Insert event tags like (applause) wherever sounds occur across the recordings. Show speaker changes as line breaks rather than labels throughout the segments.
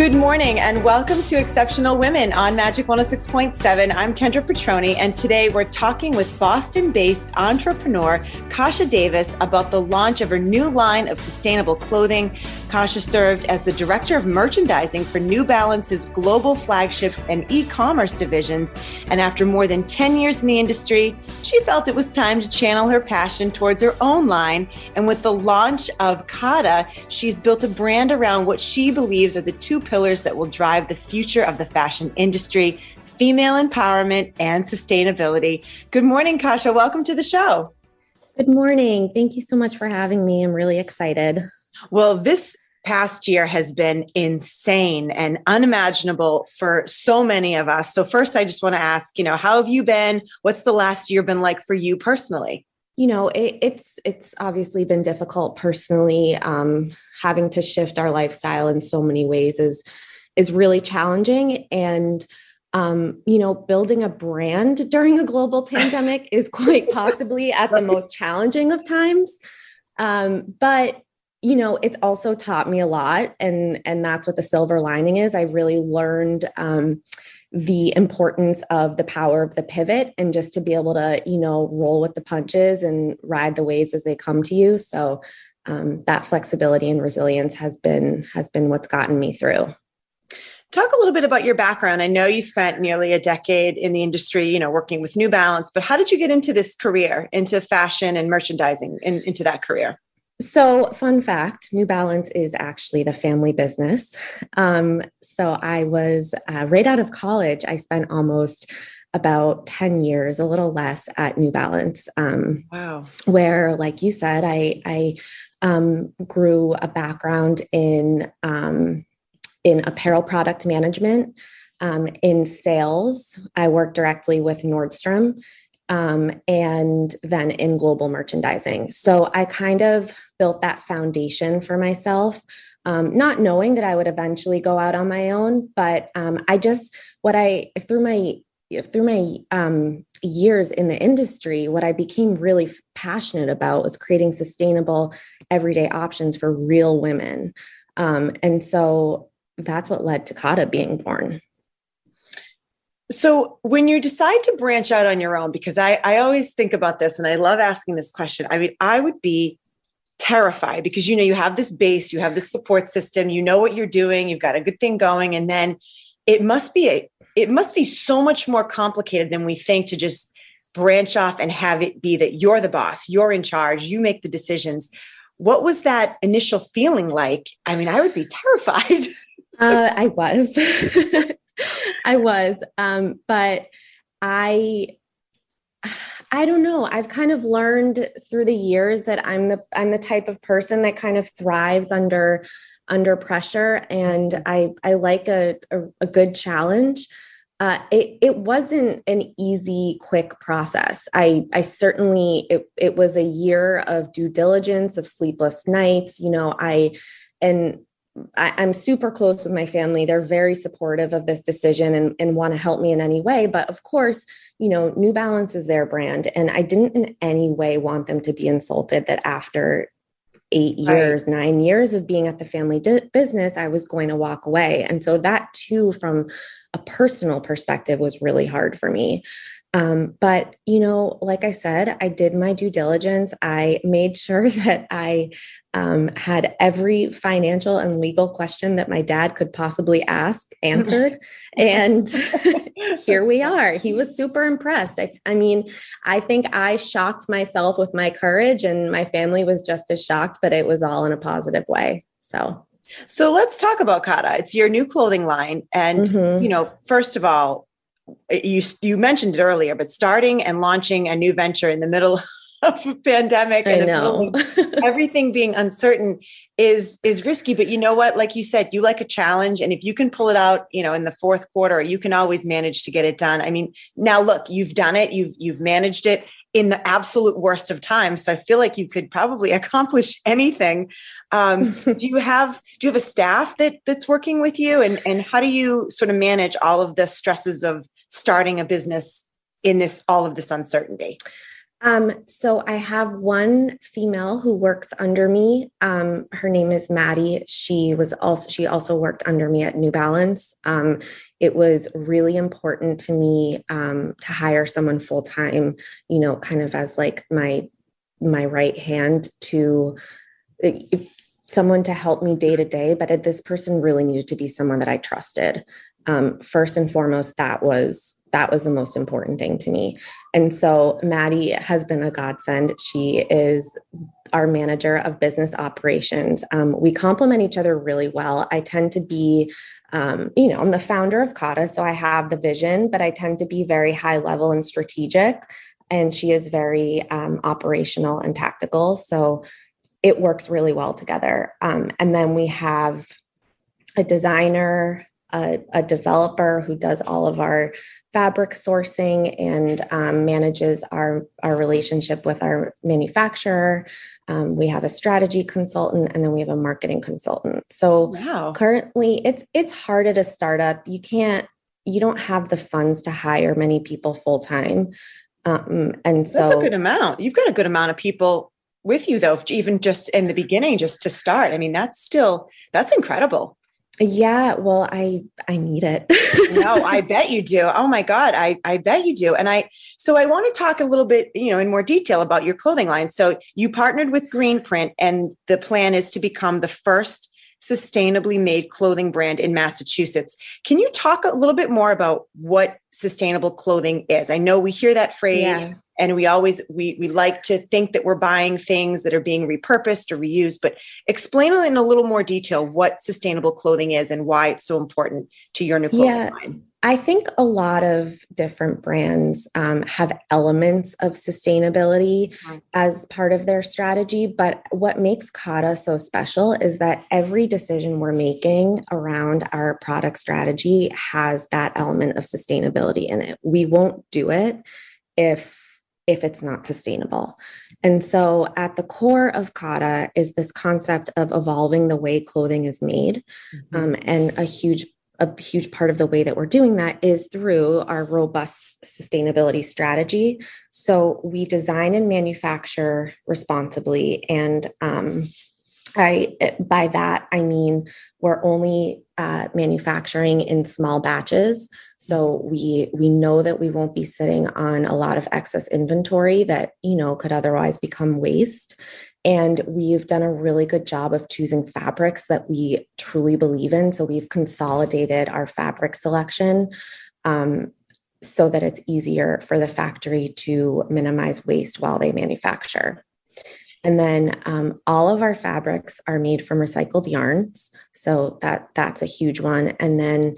Good morning and welcome to Exceptional Women on Magic 106.7. I'm Kendra Petroni, and today we're talking with Boston based entrepreneur Kassia Davis about the launch of her new line of sustainable clothing. Kassia served as the director of merchandising for New Balance's global flagship and e commerce divisions. And after more than 10 years in the industry, she felt it was time to channel her passion towards her own line. And with the launch of KADA, she's built a brand around what she believes are the two pillars that will drive the future of the fashion industry female empowerment and sustainability. Good morning, Kassia. Welcome to the show.
Good morning. Thank you so much for having me. I'm really excited.
Well, this past year has been insane and unimaginable for so many of us. So, first, I just want to ask, you know, how have you been? What's the last year been like for you personally?
You know, it, it's it's obviously been difficult personally. Um, having to shift our lifestyle in so many ways is is really challenging, and um, you know, building a brand during a global pandemic is quite possibly at the most challenging of times. Um, but you know it's also taught me a lot and and that's what the silver lining is i really learned um, the importance of the power of the pivot and just to be able to you know roll with the punches and ride the waves as they come to you so um, that flexibility and resilience has been has been what's gotten me through
Talk a little bit about your background. I know you spent nearly a decade in the industry, you know, working with New Balance, but how did you get into this career, into fashion and merchandising, in, into that career?
So, fun fact New Balance is actually the family business. Um, so, I was uh, right out of college, I spent almost about 10 years, a little less at New Balance. Um,
wow.
Where, like you said, I, I um, grew a background in, um, in apparel product management, um, in sales. I worked directly with Nordstrom um, and then in global merchandising. So I kind of built that foundation for myself, um, not knowing that I would eventually go out on my own. But um, I just, what I, through my, through my um, years in the industry, what I became really passionate about was creating sustainable everyday options for real women. Um, and so that's what led to KADA being born.
So when you decide to branch out on your own, because I, I always think about this and I love asking this question. I mean, I would be terrified because you know you have this base, you have this support system, you know what you're doing, you've got a good thing going, and then it must be a it must be so much more complicated than we think to just branch off and have it be that you're the boss, you're in charge, you make the decisions. What was that initial feeling like? I mean, I would be terrified. (laughs)
uh, I was. (laughs) I was. Um, but I I don't know. I've kind of learned through the years that I'm the I'm the type of person that kind of thrives under under pressure and I I like a a, a good challenge. Uh, it it wasn't an easy, quick process. I I certainly it it was a year of due diligence, of sleepless nights. You know, I and I, am super close with my family. They're very supportive of this decision and, and want to help me in any way. But of course, you know, New Balance is their brand. And I didn't in any way want them to be insulted that after eight years, right. nine years of being at the family di- business, I was going to walk away. And so that too, from a personal perspective, was really hard for me. Um, but, you know, like I said, I did my due diligence. I made sure (laughs) that I um, had every financial and legal question that my dad could possibly ask answered. (laughs) and (laughs) here we are. He was super impressed. I, I, mean, I think I shocked myself with my courage, and my family was just as shocked, but it was all in a positive way. So,
so let's talk about KADA. It's your new clothing line. And, mm-hmm. you know, first of all, you you mentioned it earlier, but starting and launching a new venture in the middle (laughs) of a pandemic
and (laughs)
everything being uncertain is is risky. But you know what? Like you said, you like a challenge, and if you can pull it out, you know, in the fourth quarter, you can always manage to get it done. I mean, now look, you've done it. You've you've managed it in the absolute worst of times. So I feel like you could probably (laughs) accomplish anything. Um, do you have do you have a staff that that's working with you, and and how do you sort of manage all of the stresses of starting a business in this all of this uncertainty?
Um, so I have one female who works under me. Um, her name is Maddie. She was also she also worked under me at New Balance. Um, it was really important to me um, to hire someone full time. You know, kind of as like my my right hand to someone to help me day to day. But this person really needed to be someone that I trusted um, first and foremost, that was that was the most important thing to me. And so Maddie has been a godsend. She is our manager of business operations. Um, we complement each other really well. I tend to be, um, you know, I'm the founder of KADA, so I have the vision, but I tend to be very high level and strategic. And she is very um, operational and tactical. So it works really well together. Um, and then we have a designer a, a, developer who does all of our fabric sourcing and um, manages our, our relationship with our manufacturer. Um, we have a strategy consultant and then we have a marketing consultant. So wow. currently it's it's hard at a startup. You can't you don't have the funds to hire many people full time. Um, and so
That's a good amount. You've got a good amount of people with you though, even just in the beginning, just to start. I mean, that's still that's incredible.
Yeah, well, I I need it. (laughs)
no, I bet you do. Oh my god, I I bet you do. And I so I want to talk a little bit, you know, in more detail about your clothing line. So you partnered with Greenprint and the plan is to become the first sustainably made clothing brand in Massachusetts. Can you talk a little bit more about what sustainable clothing is? I know we hear that phrase yeah and we always we we like to think that we're buying things that are being repurposed or reused but explain in a little more detail what sustainable clothing is and why it's so important to your new clothing yeah. line
I think a lot of different brands um, have elements of sustainability mm-hmm. as part of their strategy. But what makes KADA so special is that every decision we're making around our product strategy has that element of sustainability in it. We won't do it if if it's not sustainable. And so, at the core of KADA is this concept of evolving the way clothing is made. Mm-hmm. Um, and a huge a huge part of the way that we're doing that is through our robust sustainability strategy. So we design and manufacture responsibly, and um, I by that I mean we're only uh, manufacturing in small batches. So we we know that we won't be sitting on a lot of excess inventory that you know could otherwise become waste. And we've done a really good job of choosing fabrics that we truly believe in. So we've consolidated our fabric selection um, so that it's easier for the factory to minimize waste while they manufacture. And then um, all of our fabrics are made from recycled yarns, so that that's a huge one. And then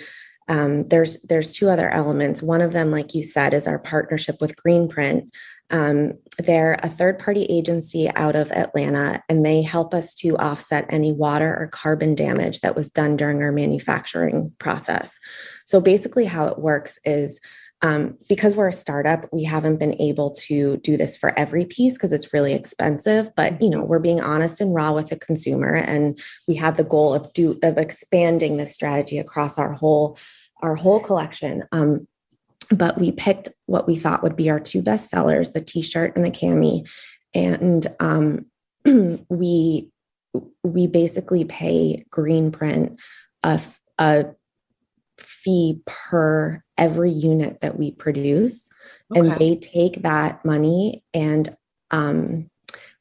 um, there's there's two other elements. One of them, like you said, is our partnership with Greenprint. Um, they're a third party agency out of Atlanta, and they help us to offset any water or carbon damage that was done during our manufacturing process. So basically, how it works is um, because we're a startup, we haven't been able to do this for every piece because it's really expensive. But you know, we're being honest and raw with the consumer, and we have the goal of do of expanding this strategy across our whole our whole collection. Um, but we picked what we thought would be our two best sellers: the t-shirt and the cami, and um, (clears throat) we we basically pay Greenprint a, a fee per every unit that we produce. Okay. And they take that money and um,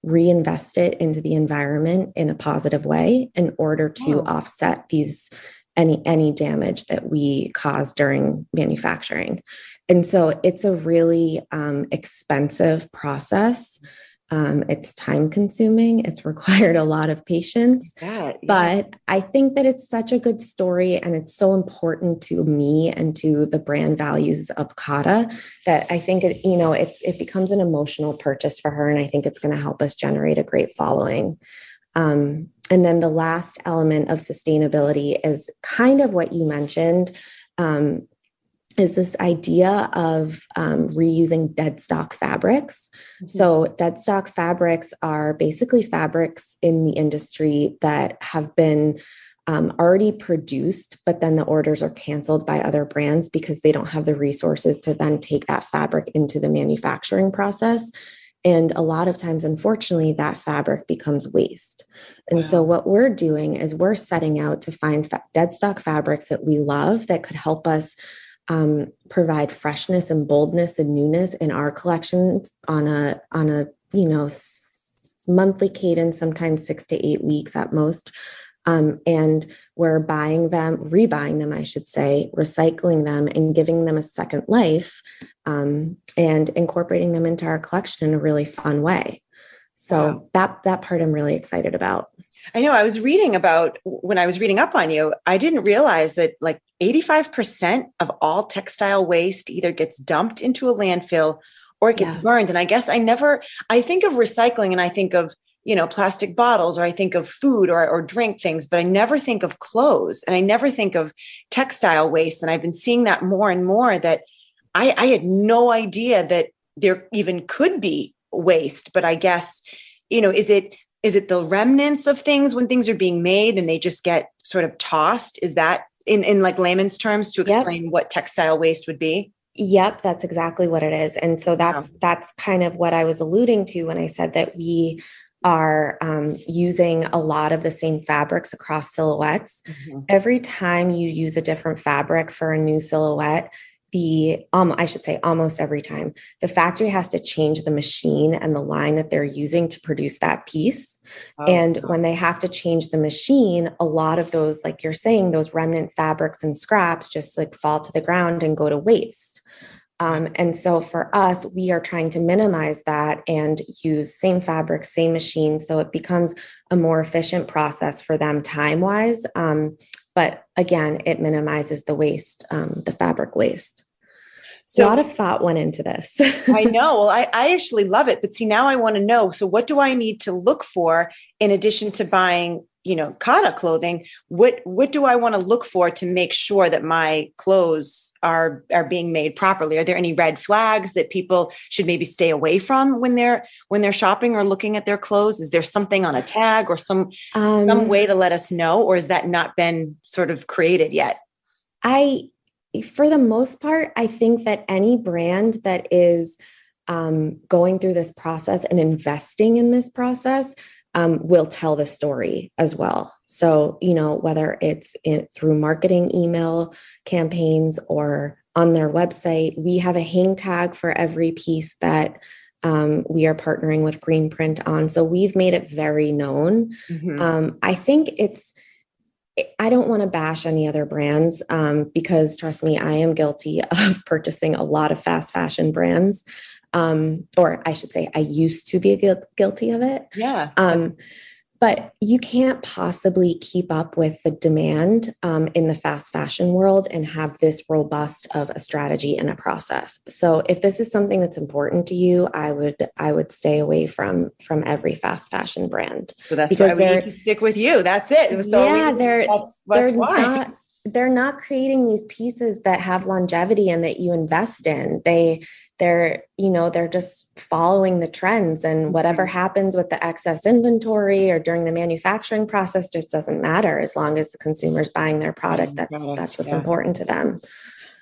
reinvest it into the environment in a positive way in order to offset these any any damage that we cause during manufacturing and so it's a really um, expensive process um, it's time consuming. It's (laughs) required a lot of patience. yeah. But I think that it's such a good story and it's so important to me and to the brand values of KADA that I think it, you know, it, it becomes an emotional purchase for her. And I think it's going to help us generate a great following. Um, and then the last element of sustainability is kind of what you mentioned. Um, is this idea of um, reusing dead stock fabrics. Mm-hmm. So, dead stock fabrics are basically fabrics in the industry that have been um, already produced, but then the orders are canceled by other brands because they don't have the resources to then take that fabric into the manufacturing process. And a lot of times, unfortunately, that fabric becomes waste. And wow. so, what we're doing is we're setting out to find fa- dead stock fabrics that we love that could help us um, provide freshness and boldness and newness in our collections on a on a you know monthly cadence sometimes six to eight weeks at most um, and we're buying them rebuying them i should say recycling them and giving them a second life um, and incorporating them into our collection in a really fun way so wow. that that part i'm really excited about
I know I was reading about when I was reading up on you, I didn't realize that like 85% of all textile waste either gets dumped into a landfill or it gets yeah. burned. And I guess I never, I think of recycling and I think of, you know, plastic bottles or I think of food or, or drink things, but I never think of clothes and I never think of textile waste. And I've been seeing that more and more that I, I had no idea that there even could be waste, but I guess, you know, is it, is it the remnants of things when things are being made and they just get sort of tossed is that in in like layman's terms to explain yep. what textile waste would be
yep that's exactly what it is and so that's wow. that's kind of what i was alluding to when i said that we are um, using a lot of the same fabrics across silhouettes. Mm-hmm. Every time you use a different fabric for a new silhouette, the um, I should say almost every time the factory has to change the machine and the line that they're using to produce that piece. Oh, and when they have to change the machine, a lot of those, like you're saying, those remnant fabrics and scraps just like fall to the ground and go to waste. Um, and so for us, we are trying to minimize that and use same fabric, same machine. So it becomes a more efficient process for them time wise. Um, but again, it minimizes the waste, um, the fabric waste. So, a lot of thought went into this. (laughs)
I know. Well, I, I actually love it. But see, now I want to know. So, what do I need to look for in addition to buying, you know, KADA clothing? What what do I want to look for to make sure that my clothes are are being made properly? Are there any red flags that people should maybe stay away from when they're when they're shopping or looking at their clothes? Is there something on a tag or some um, some way to let us know, or has that not been sort of created yet?
I for the most part, I think that any brand that is um, going through this process and investing in this process um, will tell the story as well. So, you know, whether it's in, through marketing email campaigns or on their website, we have a hang tag for every piece that um, we are partnering with Greenprint on. So we've made it very known. Mm-hmm. Um, I think it's, I don't want to bash any other brands um, because trust me, I am guilty (laughs) of purchasing a lot of fast fashion brands. Um, or I should say, I used to be guilty of it.
Yeah.
Um, but you can't possibly keep up with the demand um, in the fast fashion world and have this robust of a strategy and a process so if this is something that's important to you i would i would stay away from from every fast fashion brand
so that's because why we need to stick with you that's it
so yeah they're that's, that's they're why. not they're not creating these pieces that have longevity and that you invest in they they're you know they're just following the trends and whatever mm-hmm. happens with the excess inventory or during the manufacturing process just doesn't matter as long as the consumer's buying their product that's that's what's yeah. important to them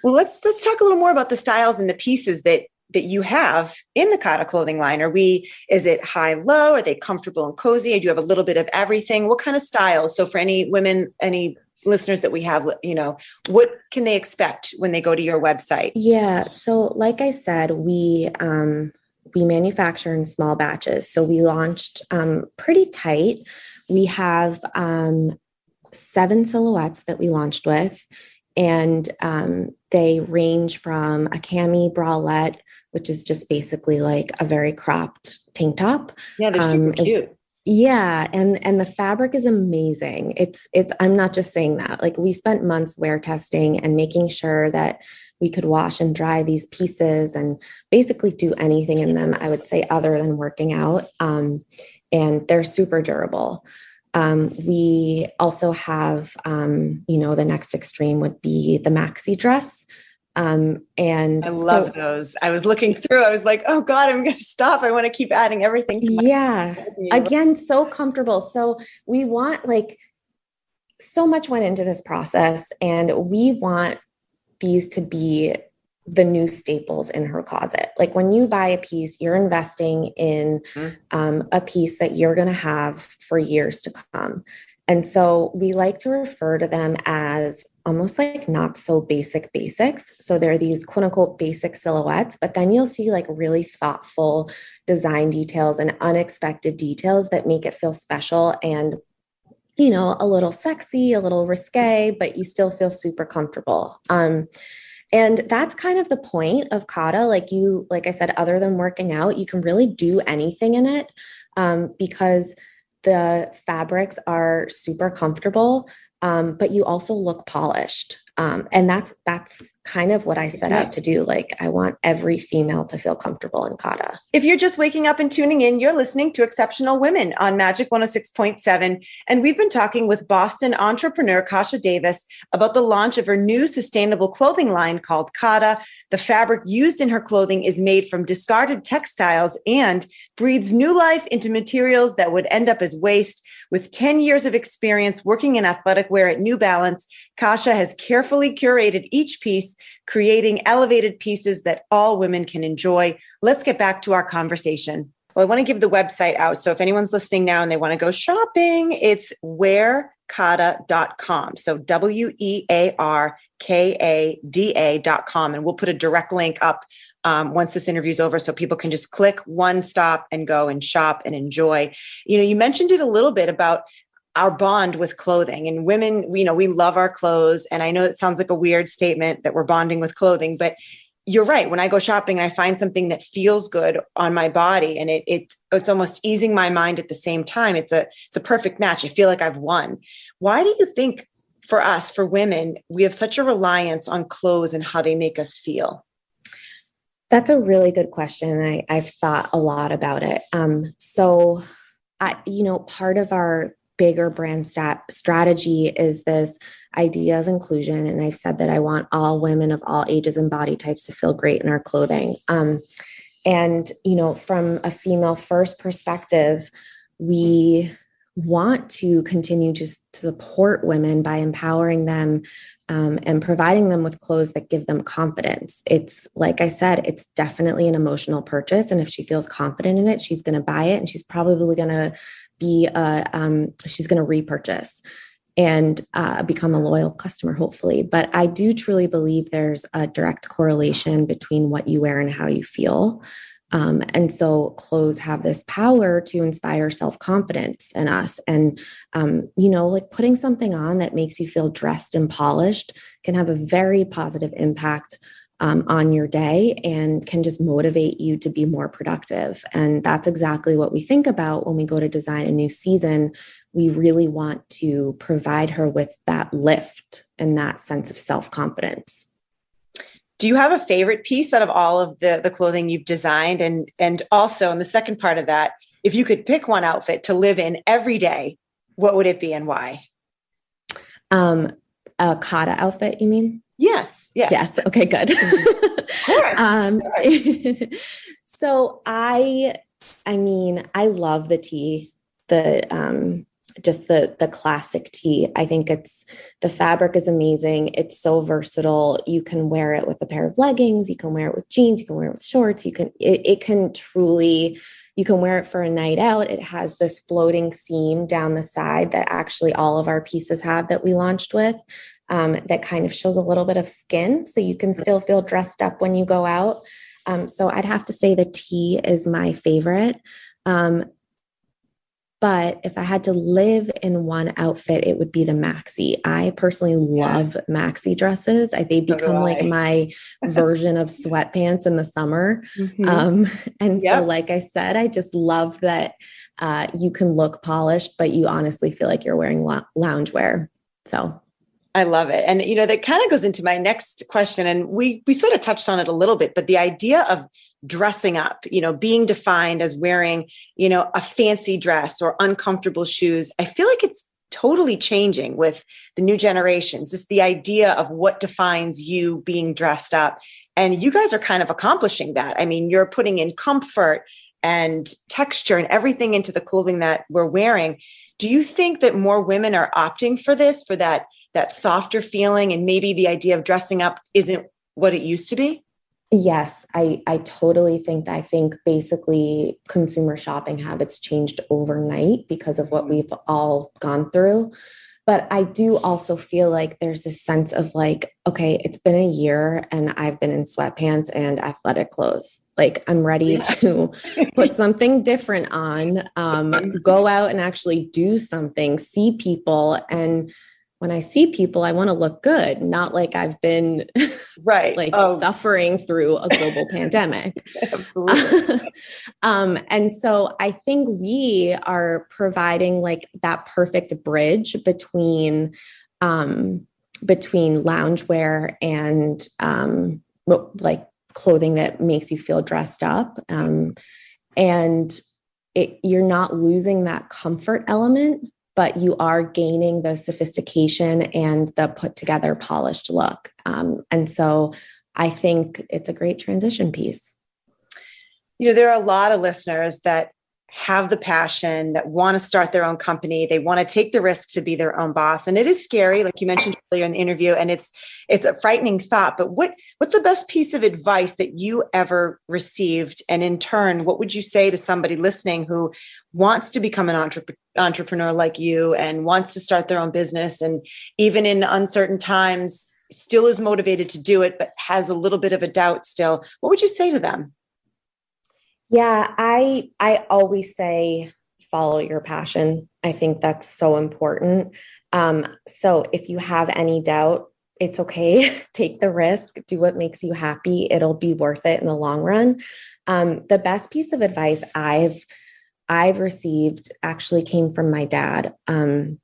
well let's let's talk a little more about the styles and the pieces that that you have in the KADA clothing line? Are we, is it high low? Are they comfortable and cozy? I do have a little bit of everything. What kind of styles? So for any women, any listeners that we have, you know, what can they expect when they go to your website?
Yeah. So, like I said, we um, we manufacture in small batches. So we launched um, pretty tight. We have um, seven silhouettes that we launched with, and um, they range from a cami bralette, which is just basically like a very cropped tank top.
Yeah, they're super um, cute.
Yeah, and and the fabric is amazing. It's it's I'm not just saying that. Like we spent months wear testing and making sure that we could wash and dry these pieces and basically do anything in them, I would say, other than working out. Um, and they're super durable. Um, we also have, um, you know, the next extreme would be the maxi dress. Um, and
I love so, those. I was looking through, I was like, oh God, I'm going (laughs) to stop. I want to keep adding everything.
yeah. (laughs) Again, so comfortable. So we want like, so much went into this process and we want these to be the new staples in her closet. Like when you buy a piece, you're investing in mm-hmm. um, a piece that you're going to have for years to come. And so we like to refer to them as almost like not so basic basics. So there are these quote unquote basic silhouettes, but then you'll see like really thoughtful design details and unexpected details that make it feel special and you know, a little sexy, a little risque, but you still feel super comfortable. Um, and that's kind of the point of KADA. Like you, like I said, other than working out, you can really do anything in it um, because the fabrics are super comfortable, um, but you also look polished. Um, and that's that's kind of what I set out to do. Like I want every female to feel comfortable in KADA.
If you're just waking up and tuning in, you're listening to Exceptional Women on Magic 106.7. And we've been talking with Boston entrepreneur Kassia Davis about the launch of her new sustainable clothing line called KADA. The fabric used in her clothing is made from discarded textiles and breathes new life into materials that would end up as waste. With 10 years of experience working in athletic wear at New Balance, Kassia has carefully curated each piece, creating elevated pieces that all women can enjoy. Let's get back to our conversation. Well, I want to give the website out. So if anyone's listening now and they want to go shopping, it's wearkada.com. So W E A R K A D A.com. And we'll put a direct link up um, once this interview is over so people can just click one stop and go and shop and enjoy. You know you mentioned it a little bit about our bond with clothing and women you know we love our clothes and i know it sounds like a weird statement that we're bonding with clothing but you're right. When i go shopping and i find something that feels good on my body and it, it it's almost easing my mind at the same time. It's a it's a perfect match. I feel like i've won. Why do you think for us for women we have such a reliance on clothes and how they make us feel
that's a really good question. I, I've thought a lot about it. Um, so, I, you know, part of our bigger brand stat strategy is this idea of inclusion. And I've said that I want all women of all ages and body types to feel great in our clothing. Um, and, you know, from a female first perspective, we want to continue to support women by empowering them um, and providing them with clothes that give them confidence. It's like I said, it's definitely an emotional purchase. And if she feels confident in it, she's going to buy it and she's probably going to be, uh, um, she's going to repurchase and uh, become a loyal customer, hopefully. But I do truly believe there's a direct correlation between what you wear and how you feel. Um, and so clothes have this power to inspire self confidence in us. And, um, you know, like putting something on that makes you feel dressed and polished can have a very positive impact um, on your day and can just motivate you to be more productive. And that's exactly what we think about when we go to design a new season. We really want to provide her with that lift and that sense of self confidence
do you have a favorite piece out of all of the the clothing you've designed? And and also in the second part of that if you could pick one outfit to live in every day what would it be and why?
Um a KADA outfit you mean?
Yes yes.
Yes. Okay good. (laughs) Um (laughs) so i i mean i love the tea the um just the the classic tee. I think it's the fabric is amazing. It's so versatile. You can wear it with a pair of leggings, you can wear it with jeans, you can wear it with shorts, you can it, it can truly you can wear it for a night out. It has this floating seam down the side that actually all of our pieces have that we launched with. Um, that kind of shows a little bit of skin, so you can still feel dressed up when you go out. Um, so I'd have to say the tee is my favorite. Um, but if I had to live in one outfit, it would be the maxi. I personally love maxi dresses. I, they become so like my version of sweatpants in the summer. Mm-hmm. Um, and yep. so, like I said, I just love that uh, you can look polished, but you honestly feel like you're wearing lo- loungewear. So
I love it. And you know, that kind of goes into my next question and we we sort of touched on it a little bit, but the idea of dressing up, you know, being defined as wearing, you know, a fancy dress or uncomfortable shoes. I feel like it's totally changing with the new generations. Just the idea of what defines you being dressed up. And you guys are kind of accomplishing that. I mean, you're putting in comfort and texture and everything into the clothing that we're wearing. Do you think that more women are opting for this, for that that softer feeling and maybe the idea of dressing up isn't what it used to be?
Yes, I I totally think that. I think basically consumer shopping habits changed overnight because of what we've all gone through. But I do also feel like there's a sense of like, okay, it's been a year and I've been in sweatpants and athletic clothes. Like I'm ready yeah. to (laughs) put something different on, um, go out and actually do something, see people and when I see people, I want to look good, not like I've been
right
like oh. suffering through a global pandemic. (laughs) (laughs) um, and so I think we are providing like that perfect bridge between um, between loungewear and um, like clothing that makes you feel dressed up. Um, and it, you're not losing that comfort element but you are gaining the sophistication and the put together polished look. Um, and so I think it's a great transition piece.
You know, there are a lot of listeners that have the passion that want to start their own company they want to take the risk to be their own boss. And it is scary like you mentioned earlier in the interview and it's it's a frightening thought but what what's the best piece of advice that you ever received? And in turn what would you say to somebody listening who wants to become an entrepreneur like you and wants to start their own business and even in uncertain times still is motivated to do it but has a little bit of a doubt still? What would you say to them
yeah, I I always say follow your passion. I think that's so important. Um, so if you have any doubt, it's okay. (laughs) Take the risk, do what makes you happy. It'll be worth it in the long run. Um, the best piece of advice I've I've received actually came from my dad. Um,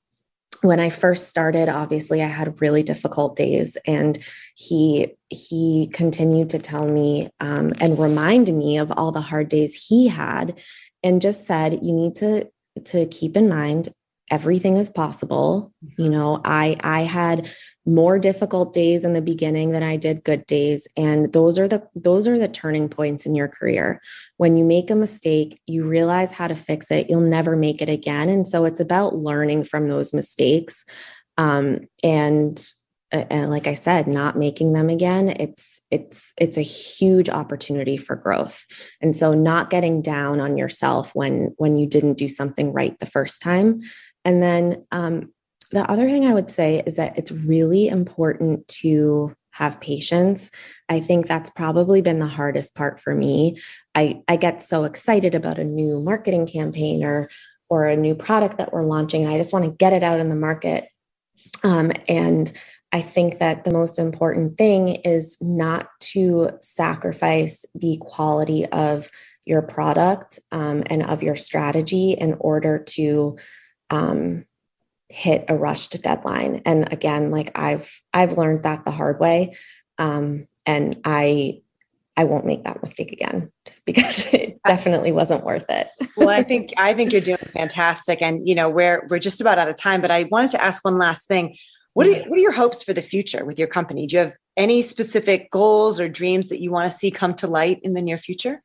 when I first started, obviously I had really difficult days, and he he continued to tell me um, and remind me of all the hard days he had, and just said, "You need to to keep in mind everything is possible. You know i i had more difficult days in the beginning than i did good days and those are the those are the turning points in your career. When you make a mistake you realize how to fix it. You'll never make it again and so it's about learning from those mistakes um, and and like i said not making them again it's it's it's a huge opportunity for growth. And so not getting down on yourself when when you didn't do something right the first time and then um, the other thing I would say is that it's really important to have patience. I think that's probably been the hardest part for me. I, I get so excited about a new marketing campaign or or a new product that we're launching, and I just want to get it out in the market. Um, and I think that the most important thing is not to sacrifice the quality of your product um, and of your strategy in order to um, hit a rushed deadline. And again, like I've I've learned that the hard way, um, and I I won't make that mistake again, just because (laughs) it definitely wasn't worth it. (laughs)
well, I think I think you're doing fantastic, and you know we're we're just about out of time. But I wanted to ask one last thing. What are, what are your hopes for the future with your company? Do you have any specific goals or dreams that you want to see come to light in the near future?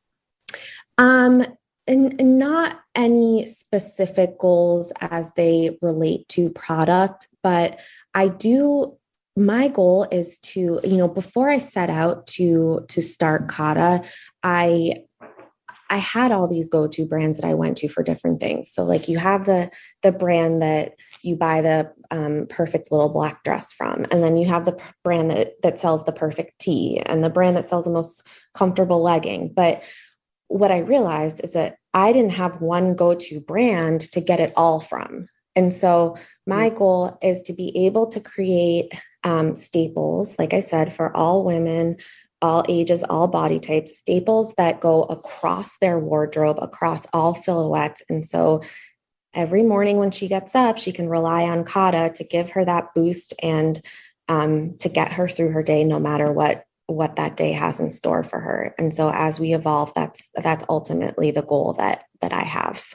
Um, and, not any specific goals as they relate to product, but I do my goal is to you know before i set out to to start KADA i I had all these go-to brands that I went to for different things. So like you have the the brand that you buy the um, perfect little black dress from, and then you have the brand that that sells the perfect tee, and the brand that sells the most comfortable legging. But what I realized is that I didn't have one go-to brand to get it all from. And so my mm. goal is to be able to create um, staples, like I said, for all women all ages, all body types, staples that go across their wardrobe, across all silhouettes. And so every morning when she gets up, she can rely on KADA to give her that boost and um, to get her through her day, no matter what what that day has in store for her. And so as we evolve, that's that's ultimately the goal that that I have.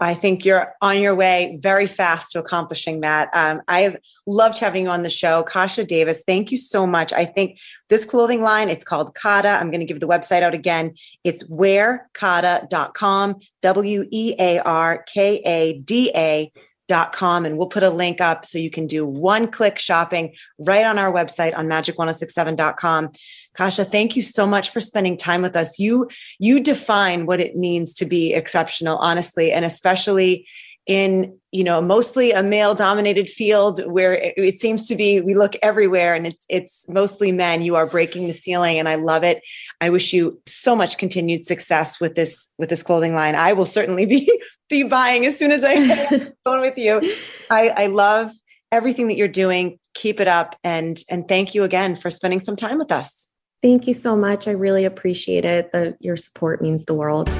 I think you're on your way very fast to accomplishing that. Um, I've loved having you on the show. Kassia Davis, thank you so much. I think this clothing line, it's called KADA. I'm going to give the website out again. It's wearkada.com, W E A R K A D A Oh dot com and we'll put a link up so you can do one click shopping right on our website on magic1067.com Kassia thank you so much for spending time with us. You you define what it means to be exceptional honestly and especially in you know mostly a male dominated field where it, it, seems to be we look everywhere and it's it's mostly men. You are breaking the ceiling and i love it. I wish you so much continued success with this with this clothing line. I will certainly be (laughs) be buying as soon as i on with you. I i love everything that you're doing. Keep it up and and thank you again for spending some time with us.
Thank you so much. I really appreciate it. The, your support means the world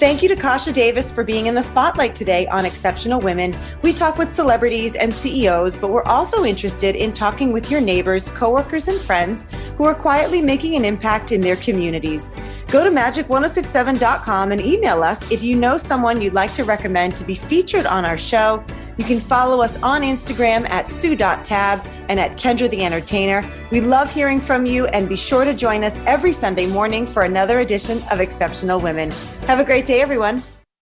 Thank you to Kassia Davis for being in the spotlight today on Exceptional Women. We talk with celebrities and CEOs, but we're also interested in talking with your neighbors, coworkers, and friends who are quietly making an impact in their communities. Go to magic1067.com and email us if you know someone you'd like to recommend to be featured on our show. You can follow us on Instagram at sue.tab and at Kendra the Entertainer. We love hearing from you and be sure to join us every Sunday morning for another edition of Exceptional Women. Have a great day, everyone.